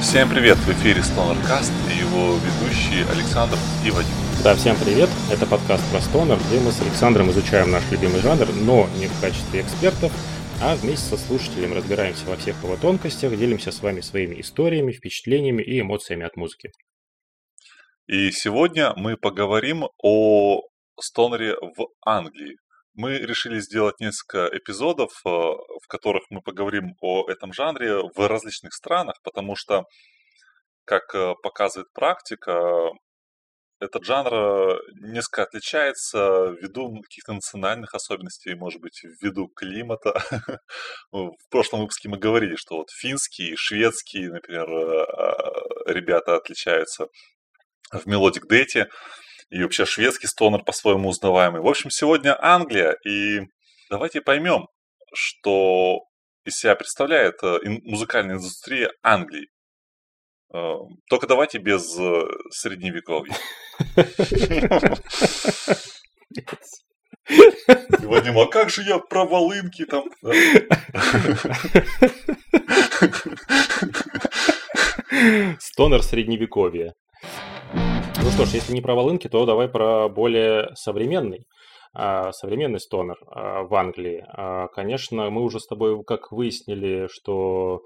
Всем привет! В эфире StonerCast и его ведущие Александр и Вадим. Да, всем привет! Это подкаст про стонер, где мы с Александром изучаем наш любимый жанр, но не в качестве экспертов, а вместе со слушателем разбираемся во всех его тонкостях, делимся с вами своими историями, впечатлениями и эмоциями от музыки. И сегодня мы поговорим о стонере в Англии. Мы решили сделать несколько эпизодов, э, в которых мы поговорим о этом жанре в различных странах, потому что, как э, показывает практика, этот жанр э, несколько отличается ввиду каких-то национальных особенностей, может быть, ввиду климата. В прошлом выпуске мы говорили, что вот финские, шведские, например, ребята отличаются в melodic death 'е и вообще шведский стонер по-своему узнаваемый. В общем, сегодня Англия, и давайте поймем, что из себя представляет э, музыкальная индустрия Англии. Э, только давайте без э, средневековья. Вадим, а как же я про волынки там? Стонер средневековья. Ну что ж, если не про волынки, то давай про более современный а, современный стонер а, в Англии. А, конечно, мы уже с тобой как выяснили, что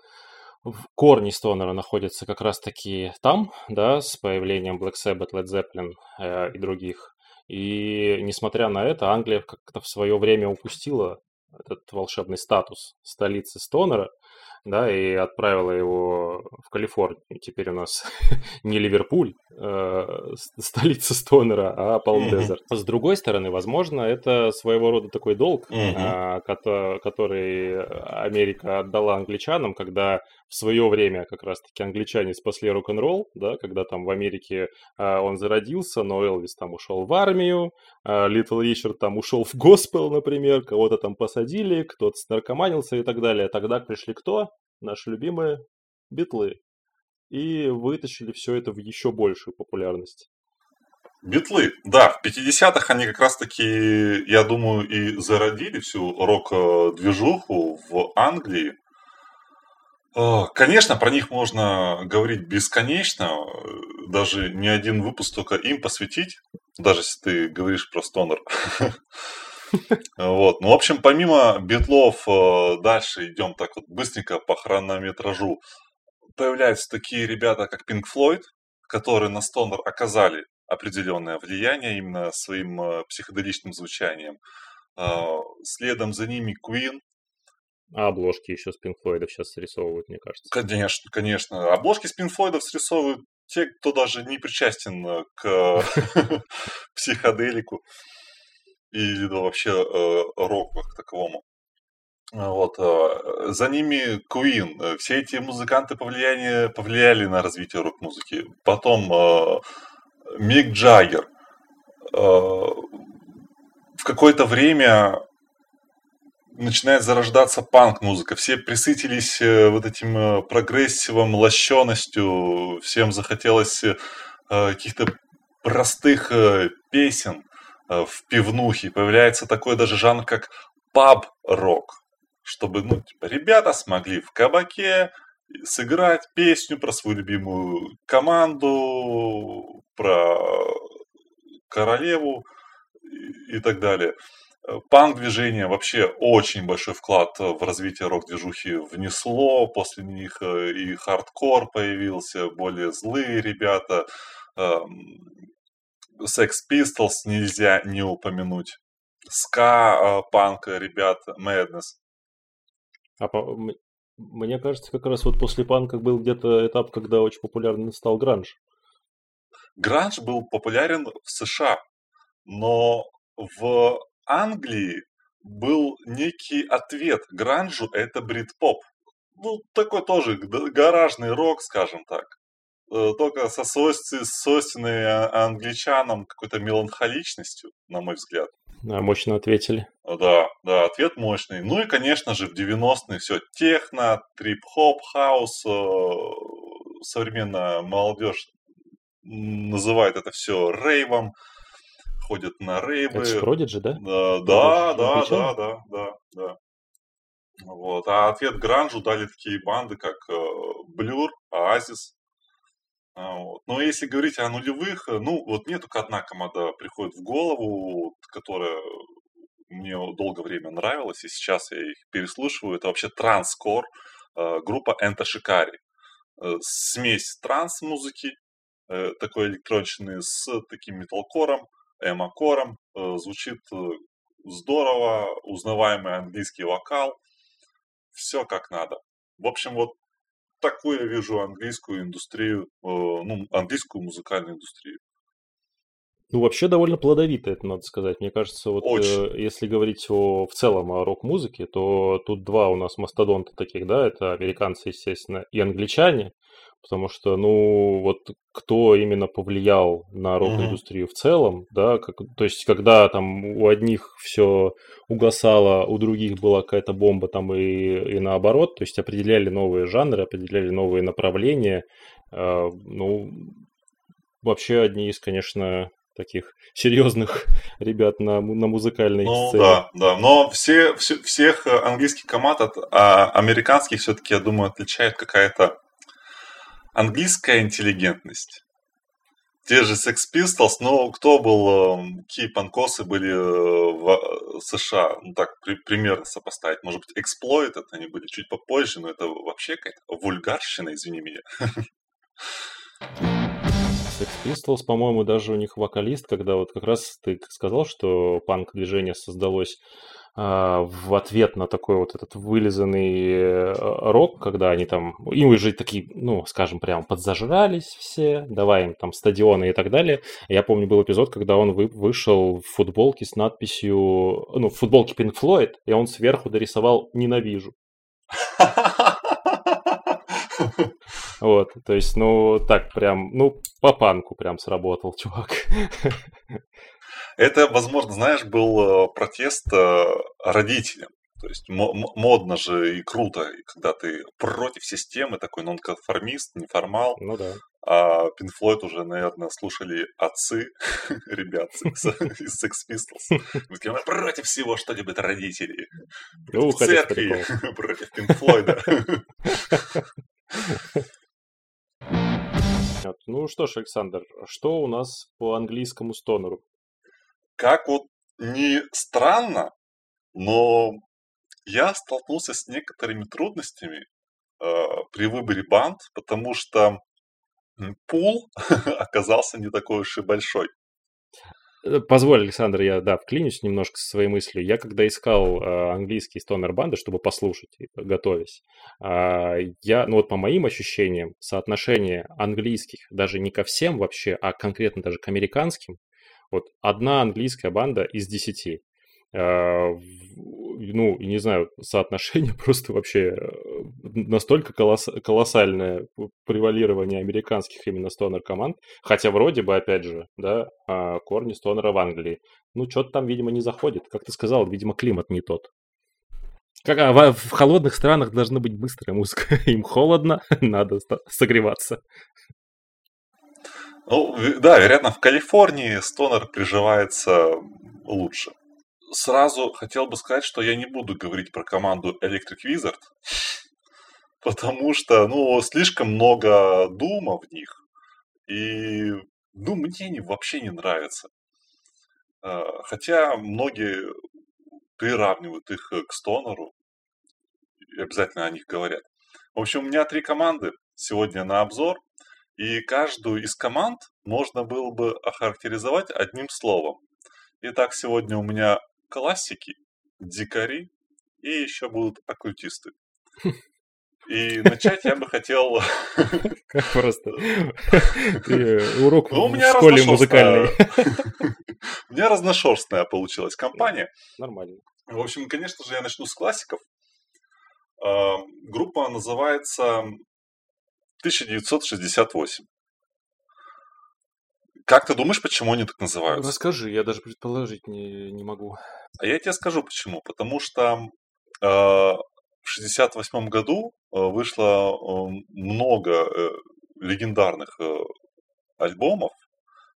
корни стонера находятся как раз-таки там, да, с появлением Black Sabbath, Led Zeppelin э, и других. И несмотря на это, Англия как-то в свое время упустила этот волшебный статус столицы стонера – да, и отправила его в Калифорнию. Теперь у нас не Ливерпуль, э, столица Стонера, а Палм-Дезерт. С другой стороны, возможно, это своего рода такой долг, э, который Америка отдала англичанам, когда в свое время как раз-таки англичане спасли рок-н-ролл, да, когда там в Америке э, он зародился, но Элвис там ушел в армию, э, Литл Ричард там ушел в госпел, например, кого-то там посадили, кто-то снаркоманился и так далее. Тогда пришли кто? наши любимые битлы. И вытащили все это в еще большую популярность. Битлы, да, в 50-х они как раз-таки, я думаю, и зародили всю рок-движуху в Англии. А, конечно, про них можно говорить бесконечно, даже не один выпуск только им посвятить, даже если ты говоришь про стонер. Вот. Ну, в общем, помимо битлов, э, дальше идем так вот быстренько по хронометражу. Появляются такие ребята, как Pink Floyd, которые на стонер оказали определенное влияние именно своим э, психоделичным звучанием. А, следом за ними Queen. А обложки еще с Floyd сейчас срисовывают, мне кажется. Конечно, конечно. Обложки с Floyd срисовывают те, кто даже не причастен э, к психоделику или да, вообще э, року как таковому. Вот, э, за ними Queen. Э, все эти музыканты повлияли, повлияли на развитие рок-музыки. Потом э, Мик Джаггер. Э, в какое-то время начинает зарождаться панк-музыка. Все присытились э, вот этим э, прогрессивом, лощеностью. Всем захотелось каких-то простых песен. Э, в пивнухе. Появляется такой даже жанр, как паб-рок. Чтобы, ну, типа, ребята смогли в кабаке сыграть песню про свою любимую команду, про королеву и так далее. Э, панк-движение вообще очень большой вклад в развитие рок-движухи внесло. После них э, и хардкор появился, более злые ребята. Sex Pistols нельзя не упомянуть. Ска, а, панк, ребят, Madness. А по, мне кажется, как раз вот после панка был где-то этап, когда очень популярным стал гранж. Гранж был популярен в США, но в Англии был некий ответ гранжу, это брит-поп. Ну, такой тоже гаражный рок, скажем так. Э, только со свойственной а, англичанам какой-то меланхоличностью, на мой взгляд. Да, мощно ответили. Да, да, ответ мощный. Ну и, конечно же, в 90-е все техно, трип-хоп, хаус, э, современная молодежь называет это все рейвом, ходят на рейвы. Это Prodigy, да? Да, да, да, да, да, да, да. Вот. А ответ гранжу дали такие банды, как э. А, вот. Но если говорить о нулевых, ну, вот мне только одна команда приходит в голову, которая мне долгое время нравилась, и сейчас я их переслушиваю. Это вообще транскор, группа Энта Шикари. Смесь транс-музыки, такой электронщины с таким металкором, эмокором. Звучит здорово, узнаваемый английский вокал, все как надо. В общем, вот такую я вижу английскую индустрию, э, ну, английскую музыкальную индустрию. Ну, вообще довольно плодовито, это надо сказать. Мне кажется, вот э, если говорить о, в целом о рок-музыке, то тут два у нас мастодонта таких, да, это американцы, естественно, и англичане. Потому что, ну, вот кто именно повлиял на рок-индустрию в целом, да, как, то есть когда там у одних все угасало, у других была какая-то бомба там и, и наоборот, то есть определяли новые жанры, определяли новые направления, э, ну, вообще одни из, конечно, таких серьезных ребят на, на музыкальной ну, сцене. Да, да, но все, все, всех английских команд от а, американских все-таки, я думаю, отличает какая-то английская интеллигентность. Те же Sex Pistols, но кто был, эм, какие панкосы были э, в э, США, ну так, при, примерно сопоставить. Может быть, Exploited они были чуть попозже, но это вообще какая-то вульгарщина, извини меня. Sex Pistols, по-моему, даже у них вокалист, когда вот как раз ты сказал, что панк-движение создалось а, в ответ на такой вот этот вылизанный э, рок, когда они там, им уже такие, ну, скажем, прям подзажрались все, давай им там стадионы и так далее. Я помню, был эпизод, когда он вы, вышел в футболке с надписью, ну, в футболке Pink Floyd, и он сверху дорисовал «Ненавижу». Вот, то есть, ну, так прям, ну, по панку прям сработал, чувак. Это, возможно, знаешь, был э, протест э, родителям. То есть модно же и круто, когда ты против системы, такой нонконформист, неформал. Ну да. А Pink Floyd уже, наверное, слушали отцы ребят из Sex Pistols. Мы против всего, что любят родители. Ну, против церкви, против Pink Floyd. Ну что ж, Александр, что у нас по английскому стонеру? как вот не странно, но я столкнулся с некоторыми трудностями э, при выборе банд, потому что пул оказался не такой уж и большой. Э, позволь, Александр, я, да, вклинюсь немножко со своей мыслью. Я когда искал э, английские стонер-банды, чтобы послушать, готовясь, э, я, ну вот по моим ощущениям, соотношение английских, даже не ко всем вообще, а конкретно даже к американским, вот одна английская банда из десяти. А, ну, не знаю, соотношение просто вообще э, настолько колосс, колоссальное превалирование американских именно стонер команд, хотя вроде бы, опять же, да, а, корни стонера в Англии. Ну, что-то там, видимо, не заходит. Как ты сказал, видимо, климат не тот. Как, а в, в холодных странах должна быть быстрая музыка. Им холодно, надо согреваться. Ну, да, вероятно, в Калифорнии стонер приживается лучше. Сразу хотел бы сказать, что я не буду говорить про команду Electric Wizard, потому что, ну, слишком много дума в них, и, ну, мне они вообще не нравятся. А, хотя многие приравнивают их к стонеру, и обязательно о них говорят. В общем, у меня три команды сегодня на обзор – и каждую из команд можно было бы охарактеризовать одним словом. Итак, сегодня у меня классики, дикари и еще будут оккультисты. И начать я бы хотел... Как просто. Урок ну, в школе музыкальной. У меня разношерстная получилась компания. Нормально. В общем, конечно же, я начну с классиков. Группа называется 1968. Как ты думаешь, почему они так называются? Расскажи, я даже предположить не, не могу. А я тебе скажу почему. Потому что э, в 68 году э, вышло э, много э, легендарных э, альбомов.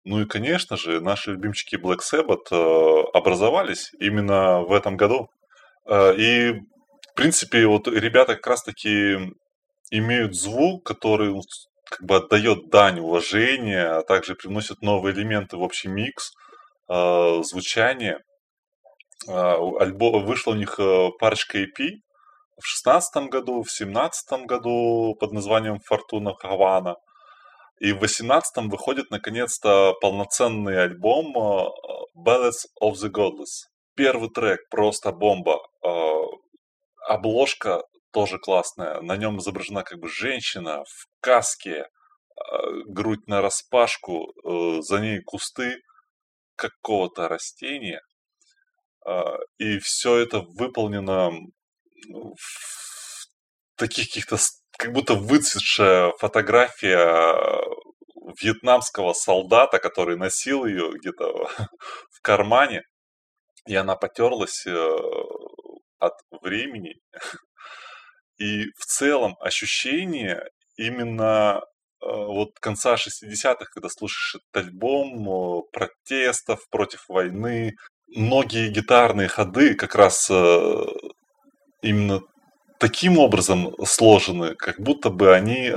Ну и, конечно же, наши любимчики Black Sabbath э, образовались именно в этом году. Э, и, в принципе, вот ребята как раз-таки имеют звук, который как бы отдает дань уважения, а также приносит новые элементы в общий микс, э, звучание. Э, альбом, вышла у них э, парочка EP в шестнадцатом году, в семнадцатом году под названием «Фортуна Хавана». И в восемнадцатом выходит наконец-то полноценный альбом э, Ballads of the Godless. Первый трек просто бомба. Э, обложка тоже классная. На нем изображена как бы женщина в каске, а, грудь на распашку, э, за ней кусты какого-то растения. А, и все это выполнено в таких каких-то, как будто выцветшая фотография вьетнамского солдата, который носил ее где-то в кармане, и она потерлась э, от времени. И в целом ощущение именно э, вот конца 60-х, когда слушаешь этот альбом, э, протестов против войны, многие гитарные ходы как раз э, именно таким образом сложены, как будто бы они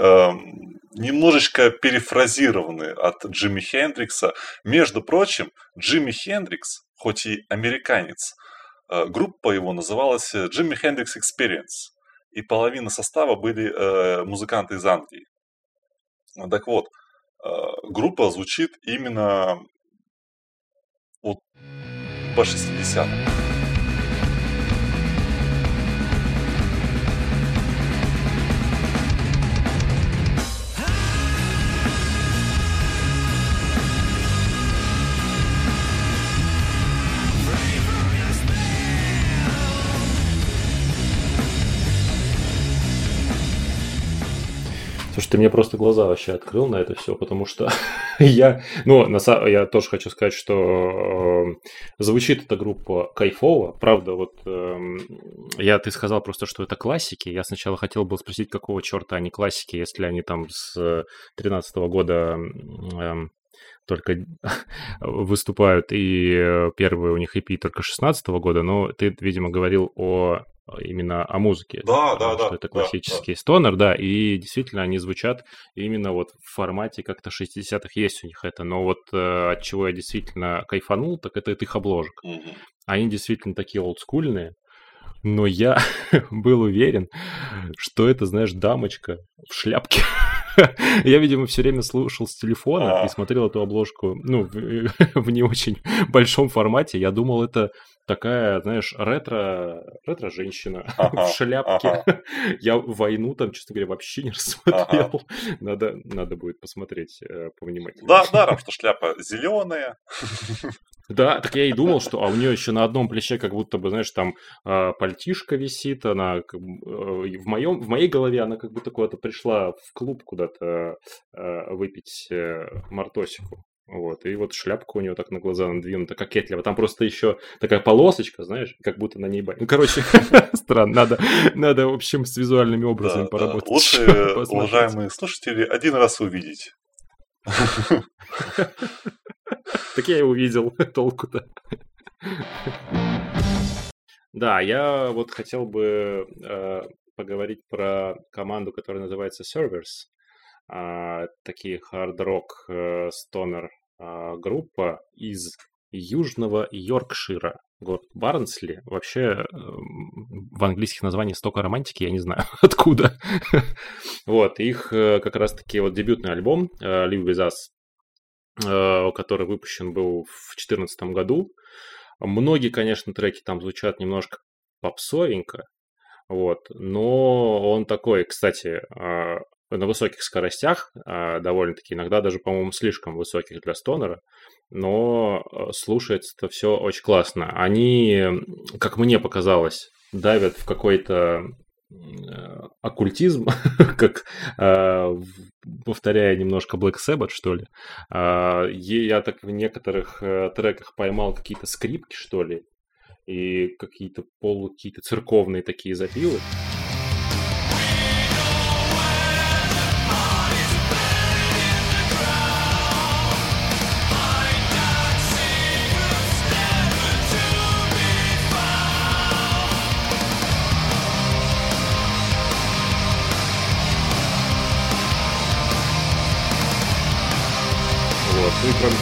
немножечко перефразированы от Джимми Хендрикса. Между прочим, Джимми Хендрикс, хоть и американец, группа его называлась Джимми Хендрикс Experience и половина состава были э, музыканты из Англии. Так вот, э, группа звучит именно вот по 60-м. Слушай, ты мне просто глаза вообще открыл на это все, потому что я, ну, на, я тоже хочу сказать, что э, звучит эта группа кайфово, правда, вот э, я, ты сказал просто, что это классики, я сначала хотел бы спросить, какого черта они классики, если они там с 13 года э, только выступают, и первый у них EP только 16 года, но ты, видимо, говорил о именно о музыке. Да, да, что да. это классический да, стонер, да, и действительно они звучат именно вот в формате как-то 60-х есть у них это, но вот э, от чего я действительно кайфанул, так это от их обложек. Угу. Они действительно такие олдскульные, но я был уверен, что это, знаешь, дамочка в шляпке. Я, видимо, все время слушал с телефона и смотрел эту обложку, ну, в не очень большом формате. Я думал, это такая, знаешь, ретро, ретро-женщина ага, в шляпке. Ага. Я войну там, честно говоря, вообще не рассмотрел. Ага. Надо, надо будет посмотреть э, повнимательнее. Да, даром, что шляпа зеленая. Да, так я и думал, что а у нее еще на одном плече как будто бы, знаешь, там э, пальтишка висит, она как, э, в моем, в моей голове она как будто куда-то пришла в клуб куда-то э, выпить э, мартосику. Вот, и вот шляпка у него так на глаза надвинута, кокетливо. Там просто еще такая полосочка, знаешь, как будто на ней... Ну, короче, странно. Надо, надо, в общем, с визуальными образами поработать. Лучше, уважаемые слушатели, один раз увидеть. Так я и увидел толку-то. Да, я вот хотел бы э, поговорить про команду, которая называется Servers. А, такие хард-рок э, стонер а, группа из Южного Йоркшира, город Барнсли. Вообще э, в английских названиях столько романтики, я не знаю откуда. вот, их э, как раз-таки вот дебютный альбом Live With Us, который выпущен был в 2014 году. Многие, конечно, треки там звучат немножко попсовенько, вот, но он такой, кстати, а, на высоких скоростях, а, довольно-таки, иногда даже, по-моему, слишком высоких для стонера, но э, слушается это все очень классно. Они, как мне показалось, давят в какой-то э, оккультизм, как э, повторяя немножко Black Sabbath, что ли. Э, я так в некоторых э, треках поймал какие-то скрипки, что ли, и какие-то полу, какие-то церковные такие запилы.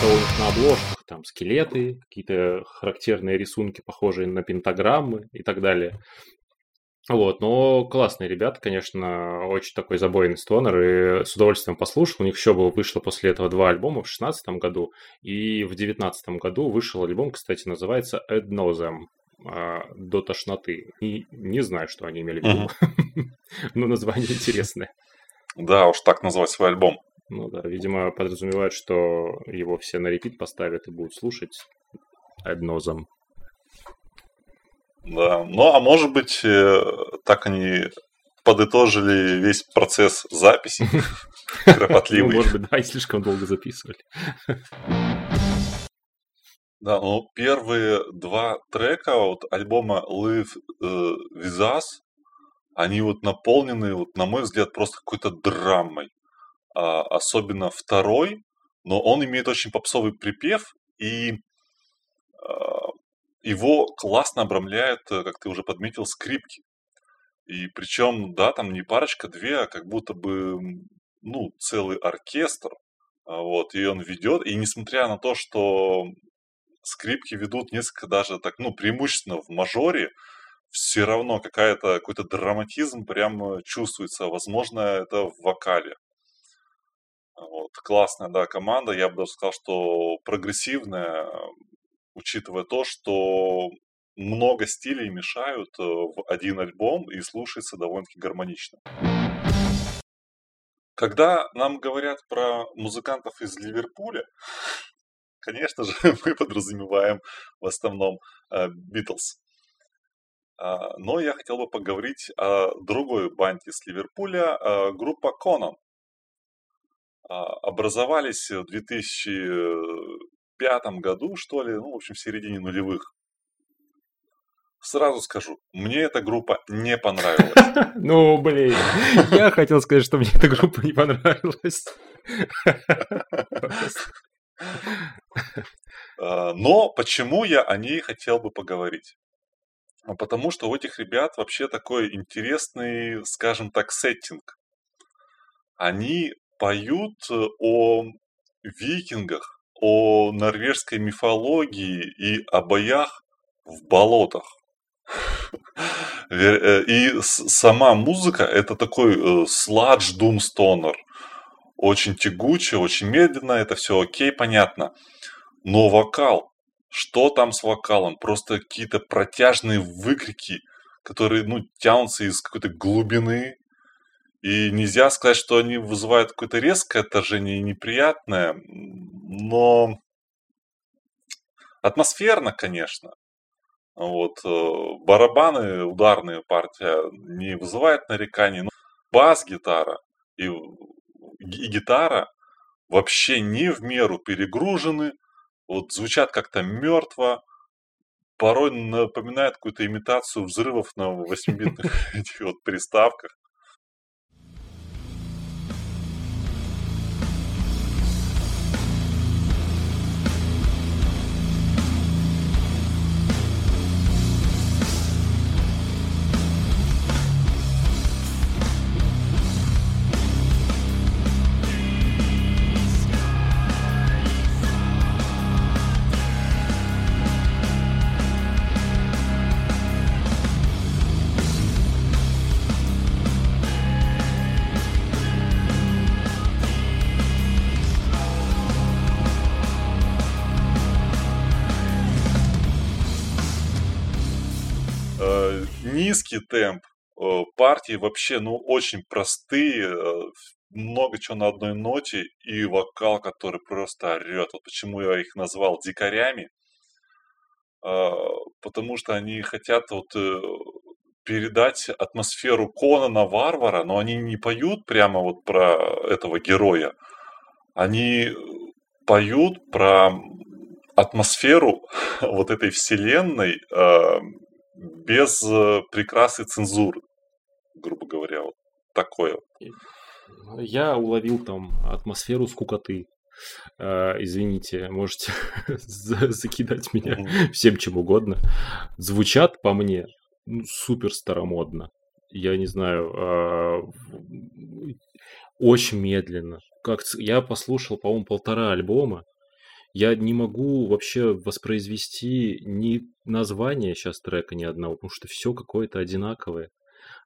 Того, у них на обложках там скелеты, какие-то характерные рисунки, похожие на пентаграммы и так далее. Вот, но классные ребята, конечно, очень такой забойный стонер, и с удовольствием послушал. У них еще было, вышло после этого два альбома в 2016 году, и в 2019 году вышел альбом, кстати, называется Ad Nauseam, до тошноты. И не знаю, что они имели в виду. Но название интересное. Да, уж так назвать свой альбом. Ну да, видимо, подразумевают, что его все на репит поставят и будут слушать Nauseam. Да, ну а может быть, э, так они подытожили весь процесс записи кропотливый. Ну, может быть, да, и слишком долго записывали. Да, ну первые два трека вот альбома Live э, With Us, они вот наполнены, вот, на мой взгляд, просто какой-то драмой. А, особенно второй, но он имеет очень попсовый припев, и а, его классно обрамляют, э, как ты уже подметил, скрипки. И причем, да, там не парочка, две, а как будто бы, ну, целый оркестр. А, вот, и он ведет, и несмотря на то, что скрипки ведут несколько даже так, ну, преимущественно в мажоре, все равно какая-то, какой-то драматизм прям чувствуется. Возможно, это в вокале. Вот, классная, да, команда. Я бы даже сказал, что прогрессивная, учитывая то, что много стилей мешают э, в один альбом и слушается довольно-таки гармонично. Когда нам говорят про музыкантов из Ливерпуля, конечно же, мы подразумеваем в основном Битлз. А, но я хотел бы поговорить о другой банде из Ливерпуля, а, группа Конан. Образовались в 2000 пятом году, что ли, ну, в общем, в середине нулевых. Сразу скажу, мне эта группа не понравилась. Ну, блин, я хотел сказать, что мне эта группа не понравилась. А, но почему я о ней хотел бы поговорить? А потому что у этих ребят вообще такой интересный, скажем так, сеттинг. Они поют э, о викингах, о норвежской мифологии и о боях в болотах. Э, и сама музыка это такой э, сладж думстонер. Очень тягуче, очень медленно, это все окей, понятно. Но вокал, что там с вокалом? Просто какие-то протяжные выкрики, которые ну, тянутся из какой-то глубины. И нельзя сказать, что они вызывают какое-то резкое отторжение и неприятное, но атмосферно, конечно. Вот, э, барабаны, ударные партия не вызывает нареканий, но бас-гитара и, и гитара вообще не в меру перегружены, вот звучат как-то мертво, порой напоминает какую-то имитацию взрывов на 8-битных этих вот приставках. Низкий темп, э, партии вообще, ну, очень простые, э, много чего на одной ноте, и вокал, который просто орет. Вот почему я их назвал дикарями, а, потому что они хотят вот э, передать атмосферу Конана Варвара, но они не поют прямо вот про этого героя. Они поют про атмосферу вот этой вселенной, а, без э, прикрас и цензуры, грубо говоря, вот такое. Я уловил там атмосферу скукоты. Uh, извините, можете закидать меня всем чем угодно. Звучат по мне ну, супер старомодно. Я не знаю, uh, очень медленно. Как я послушал, по-моему, полтора альбома, я не могу вообще воспроизвести ни название сейчас трека ни одного, потому что все какое-то одинаковое.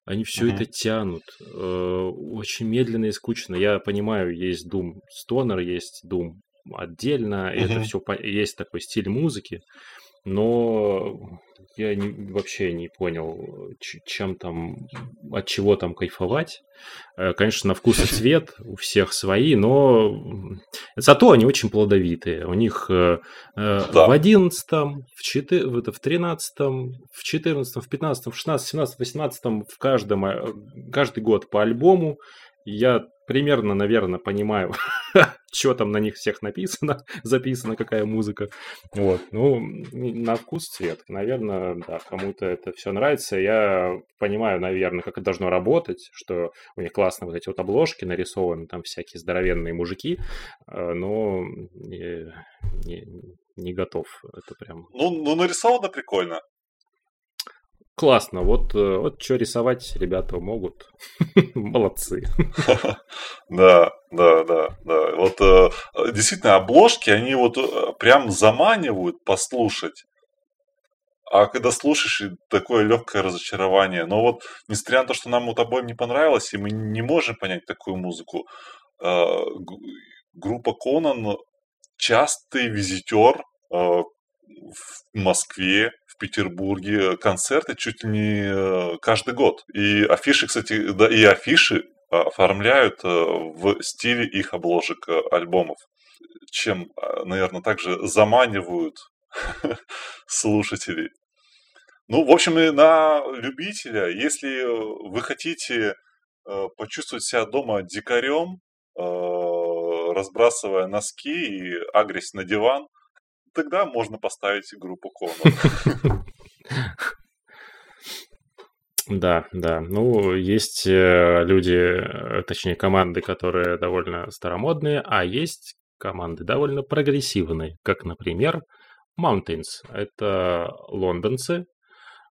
Они все Мгм. это тянут. э, Очень медленно и скучно. Я понимаю, есть Doom Stoner, есть Doom отдельно, и это все есть такой стиль музыки, но я не- вообще не понял, чем там, от чего там кайфовать. Э, Конечно, на вкус и цвет у всех свои, но зато они очень плодовитые. У них э, э, Да. в одиннадцатом, в, четы- в это, в тринадцатом, в четырнадцатом, в пятнадцатом, в шестнадцатом, семнадцатом, восемнадцатом, в каждом, каждый год по альбому. Я примерно, наверное, понимаю, что там на них всех написано, записано, какая музыка. Вот, ну, на вкус цвет. Наверное, да, кому-то это все нравится. Я понимаю, наверное, как это должно работать, что у них классно вот эти вот обложки нарисованы, там всякие здоровенные мужики, э, но не, не, не готов. Это прям Ну, ну, нарисовано прикольно. Классно. Вот, э, вот что рисовать ребята могут. Молодцы. Да, да, да, да. Вот э, действительно, обложки, они вот э, прям заманивают послушать. А когда слушаешь, такое легкое разочарование. Но вот, несмотря на то, что нам вот обоим не понравилось, и мы не можем понять такую музыку, группа Конан частый визитер в Москве, в Петербурге, концерты чуть ли не э, каждый год. И афиши, кстати, да, и афиши э, оформляют э, в стиле их обложек э, альбомов, чем, наверное, также заманивают слушателей. Ну, в общем, и на любителя, если вы хотите э, почувствовать себя дома дикарем, э, разбрасывая носки и агрясь на диван, тогда можно поставить группу Конан. Да, да. Ну, есть э, люди, э, точнее, команды, которые довольно старомодные, а есть команды довольно прогрессивные, как, например, Mountains. Это лондонцы.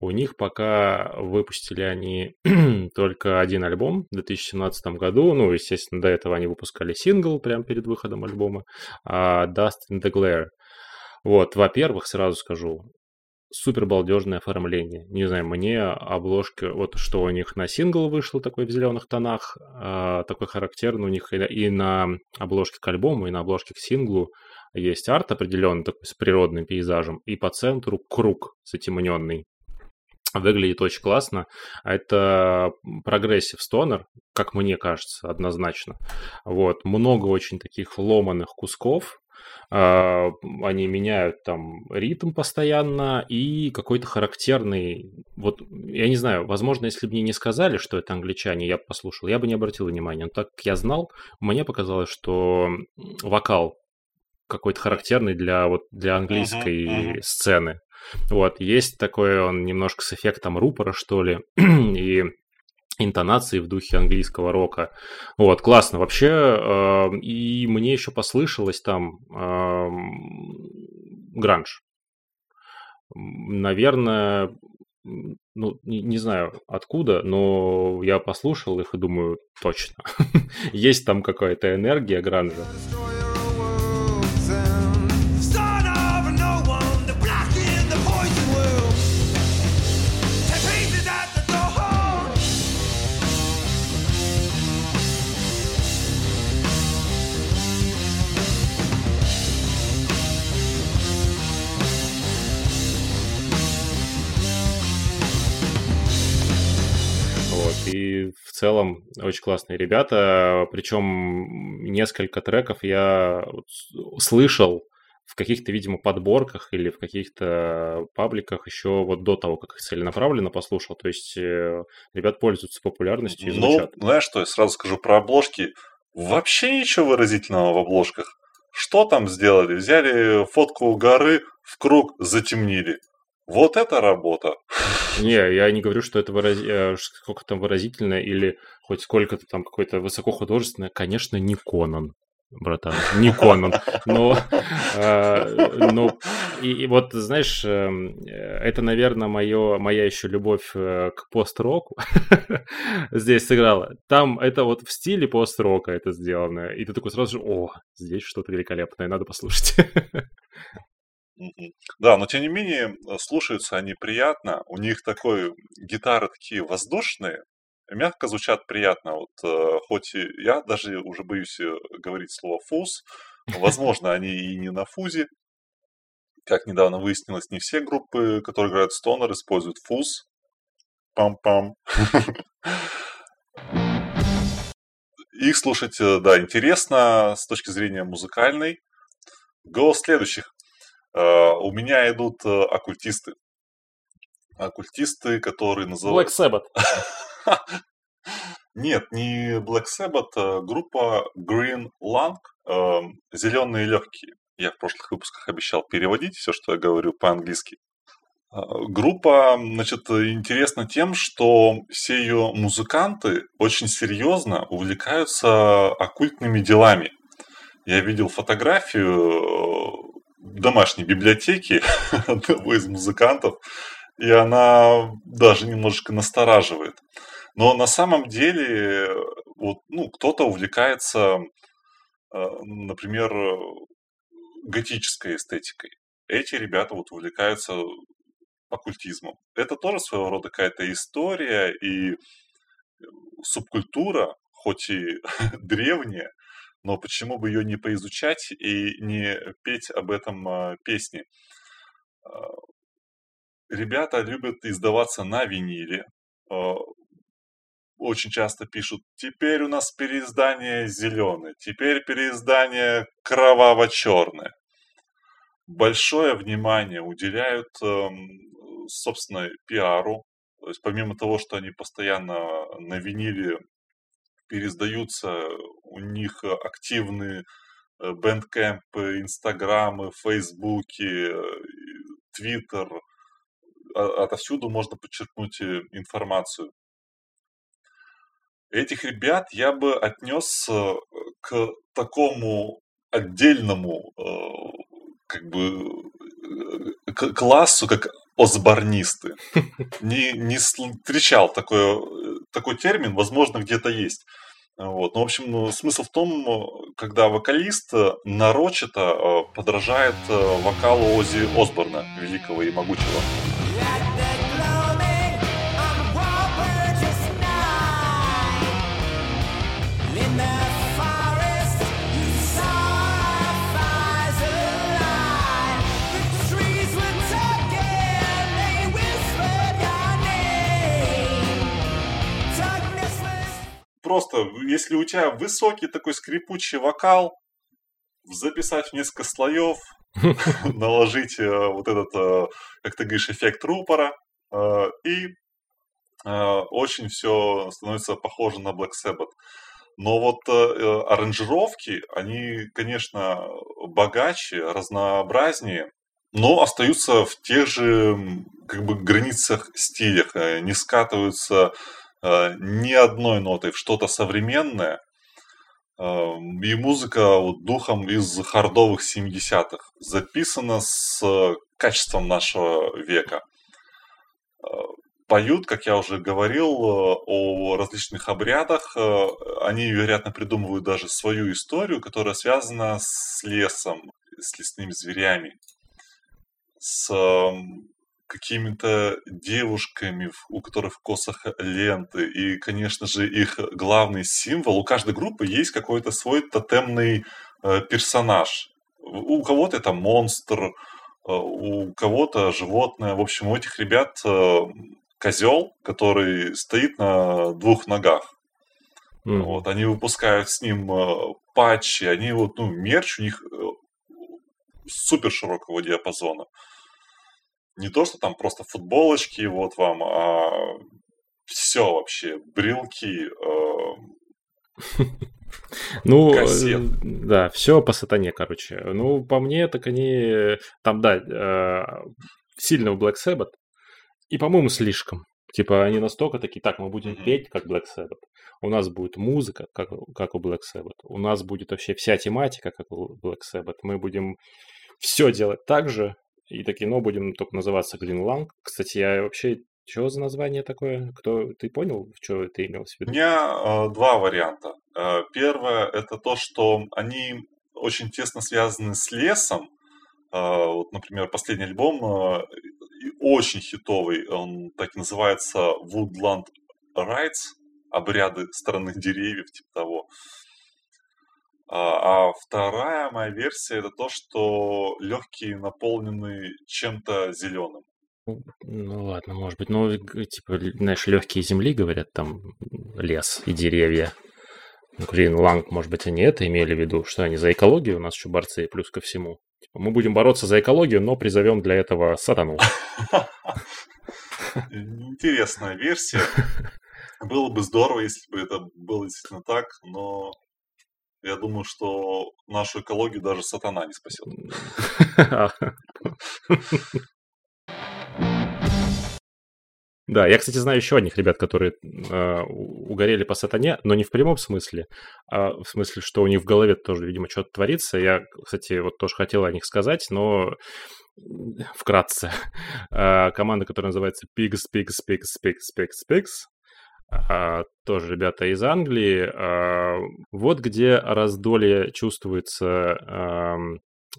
У них пока выпустили они только один альбом в 2017 году. Ну, естественно, до этого они выпускали сингл прямо перед выходом альбома а, Dust in the Glare. Вот, во-первых, сразу скажу, супер балдежное оформление. Не знаю, мне обложка, вот что у них на сингл вышло такой в зеленых тонах, э, такой характерный у них и, на обложке к альбому, и на обложке к синглу есть арт определенный такой с природным пейзажем, и по центру круг затемненный. Выглядит очень классно. Это прогрессив стонер, как мне кажется, однозначно. Вот, много очень таких ломаных кусков, они меняют там ритм постоянно и какой-то характерный, вот я не знаю, возможно, если бы мне не сказали, что это англичане, я бы послушал, я бы не обратил внимания, но так как я знал, мне показалось, что вокал какой-то характерный для вот для английской uh-huh, uh-huh. сцены. Вот, есть такой он немножко с эффектом рупора, что ли, и интонации в духе английского рока. Вот, классно. Вообще, э, и мне еще послышалось там э, гранж. Наверное, ну, не, не знаю откуда, но я послушал их и думаю, точно. Есть там какая-то энергия гранжа. Целом очень классные ребята. Причем несколько треков я слышал в каких-то, видимо, подборках или в каких-то пабликах еще вот до того, как их целенаправленно послушал. То есть э, ребят пользуются популярностью и звучат. Ну, знаешь что, я сразу скажу про обложки. Вообще ничего выразительного в обложках. Что там сделали? Взяли фотку горы, в круг затемнили. Вот это работа. Не, я не говорю, что это выраз... сколько там выразительно или хоть сколько-то там какое-то высокохудожественное. Конечно, не Конан, братан, не Конан. Но, э, но И, и вот, знаешь, эм, э, это, наверное, моё, моя еще любовь э, к пост-року здесь сыграла. Там это вот в стиле пост-рока это сделано. И ты такой сразу же, о, здесь что-то великолепное, надо послушать. Да, но тем не менее, слушаются они приятно. У них такой гитары такие воздушные, мягко звучат приятно. Вот, э, хоть и я даже уже боюсь говорить слово фуз, возможно, они и не на фузе, как недавно выяснилось, не все группы, которые играют стонер, используют фуз. Пам-пам. Их слушать, э, да, интересно с точки зрения музыкальной. Голос следующих. Э, у меня идут э, оккультисты. Оккультисты, которые называют... Black Sabbath. Нет, не Black Sabbath, а группа Green Lung, зеленые легкие. Я в прошлых выпусках обещал переводить все, что я говорю по-английски. А, группа, значит, интересна тем, что все ее музыканты очень серьезно увлекаются оккультными делами. Я видел фотографию э, домашней библиотеки одного из музыкантов, и она даже немножечко настораживает. Но на самом деле вот, ну, кто-то увлекается, э, например, готической эстетикой. Эти ребята вот увлекаются оккультизмом. Это тоже своего рода какая-то история и субкультура, хоть и древняя, но почему бы ее не поизучать и не петь об этом а, песни? А, ребята любят издаваться на виниле. А, очень часто пишут, теперь у нас переиздание зеленое, теперь переиздание кроваво-черное большое внимание уделяют, эм, собственно, пиару. То есть помимо того, что они постоянно на виниле пересдаются, у них активные бэндкэмпы, инстаграмы, фейсбуки, твиттер. Отовсюду можно подчеркнуть э, информацию. Этих ребят я бы отнес э, к такому отдельному э, как бы э, к классу, как осборнисты. Не, не встречал такой, такой термин, возможно, где-то есть. Вот. Ну, в общем, ну, смысл в том, когда вокалист нарочито э, подражает э, вокалу Ози Осборна, великого и могучего. Просто, если у тебя высокий такой скрипучий вокал, записать в несколько слоев, наложить э, вот этот, э, как ты говоришь, эффект рупора, э, и очень все становится похоже на Black Sabbath. Но вот аранжировки, они, конечно, богаче, разнообразнее, но остаются в тех же как бы границах стилях, не скатываются ни одной нотой в что-то современное. Э, и музыка вот, духом из хардовых 70-х. Записана с качеством нашего века. Э, поют, как я уже говорил, о различных обрядах. Они, вероятно, придумывают даже свою историю, которая связана с лесом, с лесными зверями, с какими-то девушками, у которых в косах ленты, и, конечно же, их главный символ. У каждой группы есть какой-то свой тотемный э, персонаж. У кого-то это монстр, э, у кого-то животное. В общем, у этих ребят э, козел, который стоит на двух ногах. Mm. Вот, они выпускают с ним э, патчи, они вот, ну, мерч у них э, супер широкого диапазона не то, что там просто футболочки, вот вам, а все вообще, брелки, э, ну, кассет. да, все по сатане, короче. Ну, по мне, так они там, да, э, сильно в Black Sabbath, и, по-моему, слишком. Типа, они настолько такие, так, мы будем mm-hmm. петь, как Black Sabbath. У нас будет музыка, как, как у Black Sabbath. У нас будет вообще вся тематика, как у Black Sabbath. Мы будем все делать так же, и такие, ну, будем только называться Green Lang. Кстати, я вообще что за название такое? Кто ты понял, что ты имел в виду? У меня э, два варианта. Э, первое это то, что они очень тесно связаны с лесом. Э, вот, например, последний альбом э, очень хитовый, он так и называется Woodland Rights, обряды странных деревьев, типа того. А, а вторая моя версия это то, что легкие наполнены чем-то зеленым. Ну ладно, может быть. Ну, типа, знаешь, легкие земли, говорят, там лес и деревья. Green Lang, может быть, они это имели в виду, что они за экологию у нас еще борцы, плюс ко всему. Типа, мы будем бороться за экологию, но призовем для этого сатану. Интересная версия. Было бы здорово, если бы это было действительно так, но я думаю, что нашу экологию даже сатана не спасет. Да, я, кстати, знаю еще одних ребят, которые э, угорели по сатане, но не в прямом смысле, а в смысле, что у них в голове тоже, видимо, что-то творится. Я, кстати, вот тоже хотел о них сказать, но вкратце. Э, команда, которая называется Pigs, Pigs, Pigs, Pigs, Pigs, Pigs, а, тоже ребята из Англии. А, вот где раздолье чувствуется а,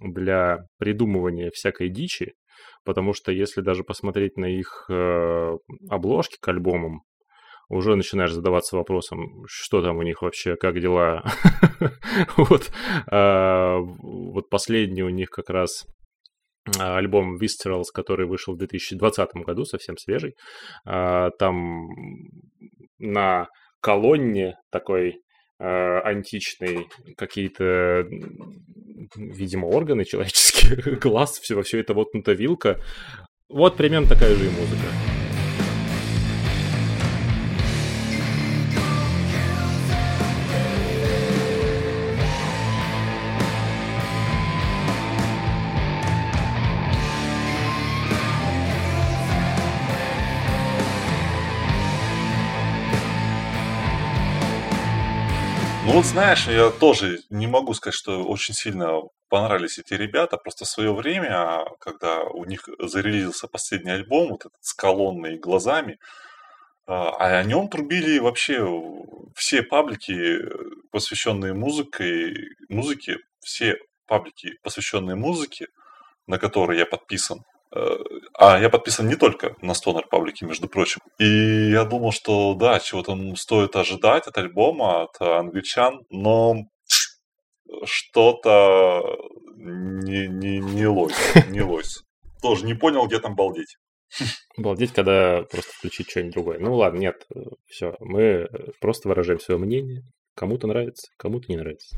для придумывания всякой дичи, потому что если даже посмотреть на их э, обложки к альбомам, уже начинаешь задаваться вопросом, что там у них вообще, как дела. вот, вот последний у них как раз альбом Viscerals, который вышел в 2020 году, совсем свежий. Там на колонне такой античный какие-то, видимо, органы человеческие, глаз, все, все это воткнута вилка. Вот примерно такая же и музыка. Знаешь, я тоже не могу сказать, что очень сильно понравились эти ребята. Просто в свое время, когда у них зарелизился последний альбом, вот этот с колонной и глазами, а, а о нем трубили вообще все паблики, посвященные музыке, музыке, все паблики, посвященные музыке, на которые я подписан, а я подписан не только на Stoner паблике, между прочим. И я думал, что да, чего там стоит ожидать от альбома, от англичан, но что-то не, не, не лось, не лось. Тоже не понял, где там балдеть. Балдеть, когда просто включить что-нибудь другое. Ну ладно, нет, все. Мы просто выражаем свое мнение. Кому-то нравится, кому-то не нравится.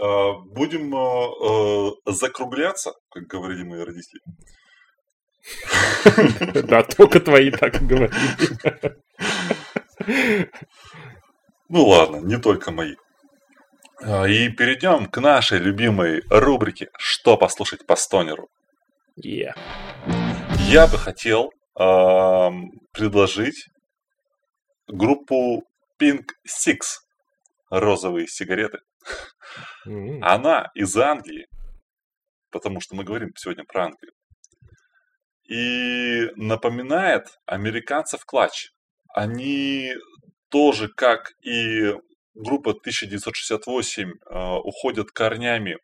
А, будем а, а, закругляться, как говорили мои родители. Да, только твои так говорили. Ну ладно, не только мои. И перейдем к нашей любимой рубрике «Что послушать по стонеру?». Yeah. Я бы хотел э, предложить группу Pink Six «Розовые сигареты». Она из Англии, потому что мы говорим сегодня про Англию. И напоминает американцев Клатч. Они тоже, как и группа 1968, э, уходят корнями э,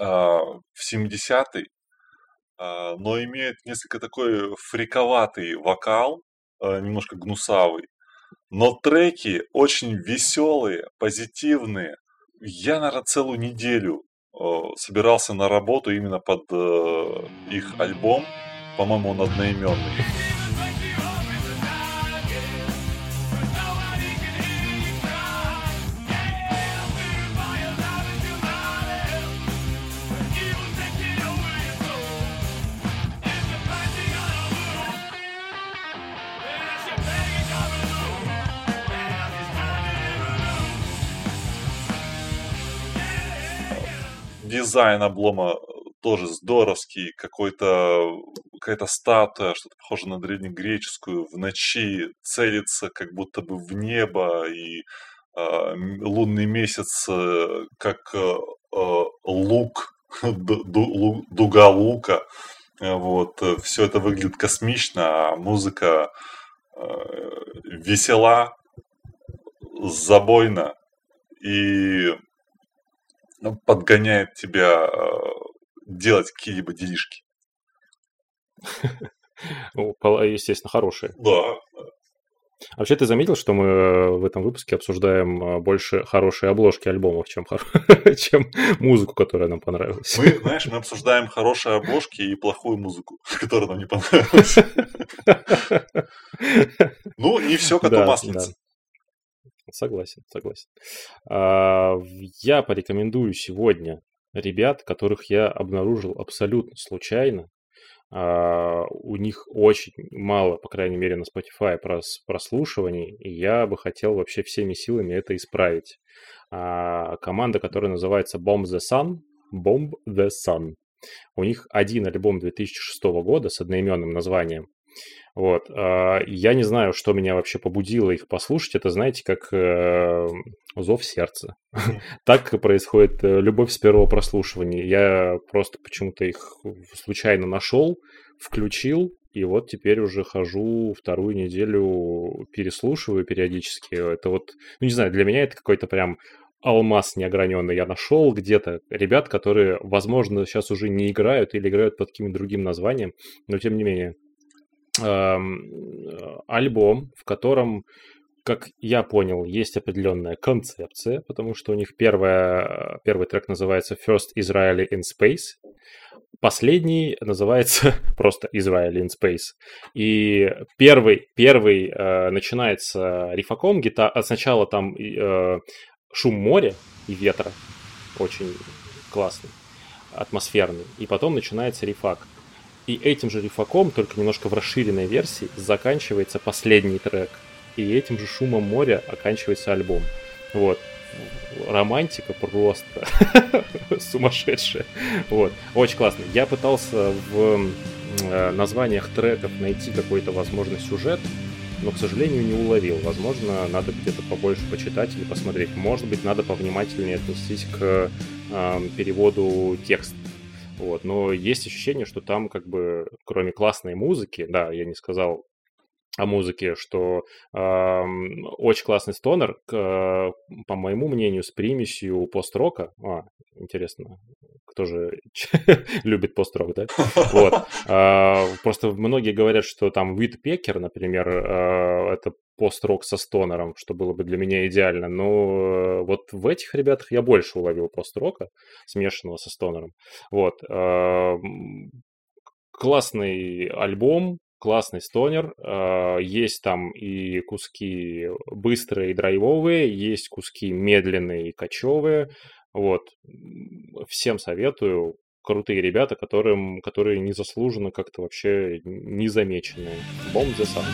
в 70-й, э, но имеют несколько такой фриковатый вокал, э, немножко гнусавый. Но треки очень веселые, позитивные, я, наверное, целую неделю э, собирался на работу именно под э, их альбом. По-моему, он одноименный. Дизайн облома э, тоже здоровский, какой-то какая-то статуя, что-то похоже на древнегреческую, в ночи целится как будто бы в небо, и э, лунный месяц э, как э, э, лук дуга лука. Вот, все это выглядит космично, а музыка весела, забойна и подгоняет тебя делать какие-либо делишки. Естественно, хорошие. Да. А вообще, ты заметил, что мы э, в этом выпуске обсуждаем э, больше хорошие обложки альбомов, чем, чем музыку, которая нам понравилась? Мы, знаешь, мы обсуждаем хорошие обложки и плохую музыку, которая нам не понравилась. Ну, и все как у маслица. Согласен, согласен. А, я порекомендую сегодня ребят, которых я обнаружил абсолютно случайно. А, у них очень мало, по крайней мере, на Spotify прослушиваний, и я бы хотел вообще всеми силами это исправить. А, команда, которая называется Bomb the Sun, Bomb the Sun. У них один альбом 2006 года с одноименным названием. Вот. А, я не знаю, что меня вообще побудило их послушать. Это, знаете, как э, зов сердца. так происходит э, любовь с первого прослушивания. Я просто почему-то их случайно нашел, включил, и вот теперь уже хожу вторую неделю, переслушиваю периодически. Это вот, ну не знаю, для меня это какой-то прям алмаз неограненный. Я нашел где-то ребят, которые, возможно, сейчас уже не играют или играют под каким-то другим названием, но тем не менее альбом, в котором, как я понял, есть определенная концепция, потому что у них первая, первый трек называется First Israeli in Space, Последний называется просто Israel in Space. И первый, первый э, начинается рифаком, гита... А сначала там э, шум моря и ветра, очень классный, атмосферный, и потом начинается рифак. И этим же рифаком, только немножко в расширенной версии, заканчивается последний трек. И этим же шумом моря оканчивается альбом. Вот. Романтика просто сумасшедшая. Вот. Очень классно. Я пытался в э, названиях треков найти какой-то, возможно, сюжет, но, к сожалению, не уловил. Возможно, надо где-то побольше почитать или посмотреть. Может быть, надо повнимательнее отнестись к э, переводу текста вот, но есть ощущение, что там как бы, кроме классной музыки, да, я не сказал о музыке, что э, очень классный стонер, к, по моему мнению, с примесью пост-рока. А, интересно, кто же любит пост-рок, да? Вот. Э, просто многие говорят, что там Вит Пекер, например, э, это пост-рок со стонером, что было бы для меня идеально. Но э, вот в этих ребятах я больше уловил пост-рока, смешанного со стонером. Вот. Э, классный альбом, классный стонер. Э, есть там и куски быстрые и драйвовые, есть куски медленные и кочевые. Вот. Всем советую. Крутые ребята, которым, которые незаслуженно как-то вообще незамеченные. Бомб за сам.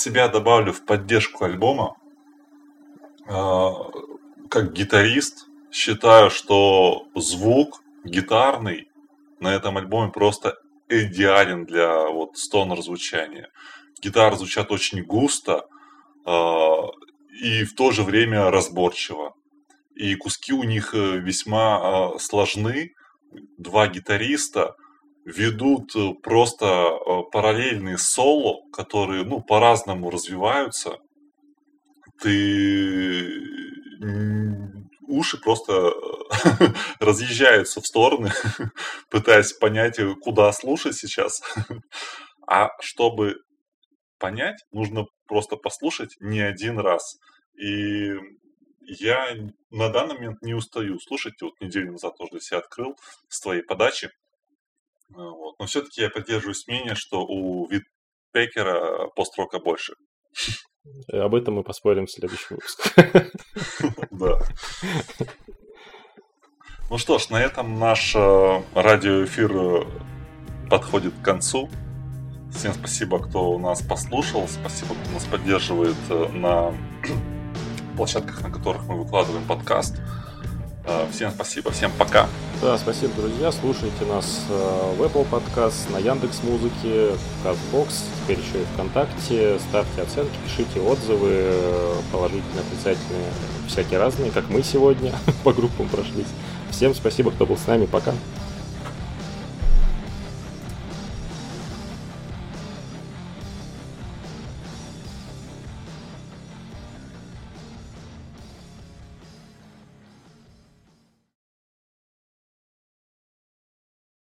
Себя добавлю в поддержку альбома. А, как гитарист считаю, что звук гитарный на этом альбоме просто идеален для вот стонер звучания. Гитары звучат очень густо а, и в то же время разборчиво. И куски у них э, весьма а, сложны. Два гитариста ведут э, просто э, параллельные соло, которые, ну, по-разному развиваются. Ты уши просто разъезжаются в стороны, пытаясь понять, э, куда слушать сейчас. А чтобы понять, нужно просто послушать не один раз. И я на данный момент не устаю слушать. Вот неделю назад тоже для себя открыл с твоей подачи. А, вот. Но все-таки я поддерживаюсь мнение, что у Витпекера построка больше. Э, об этом мы поспорим в следующем выпуске. Да. Ну что ж, на этом наш э, радиоэфир э, подходит к концу. Всем спасибо, кто нас послушал. Спасибо, кто нас поддерживает на площадках, на которых мы выкладываем подкаст. Э, всем спасибо, всем пока. Да, спасибо, друзья. Слушайте нас э, в Apple Podcast, на Яндекс Музыке, Castbox, теперь еще и ВКонтакте. Ставьте оценки, пишите отзывы, положительные, отрицательные, всякие разные, как мы сегодня по группам прошлись. Всем спасибо, кто был с нами. Пока.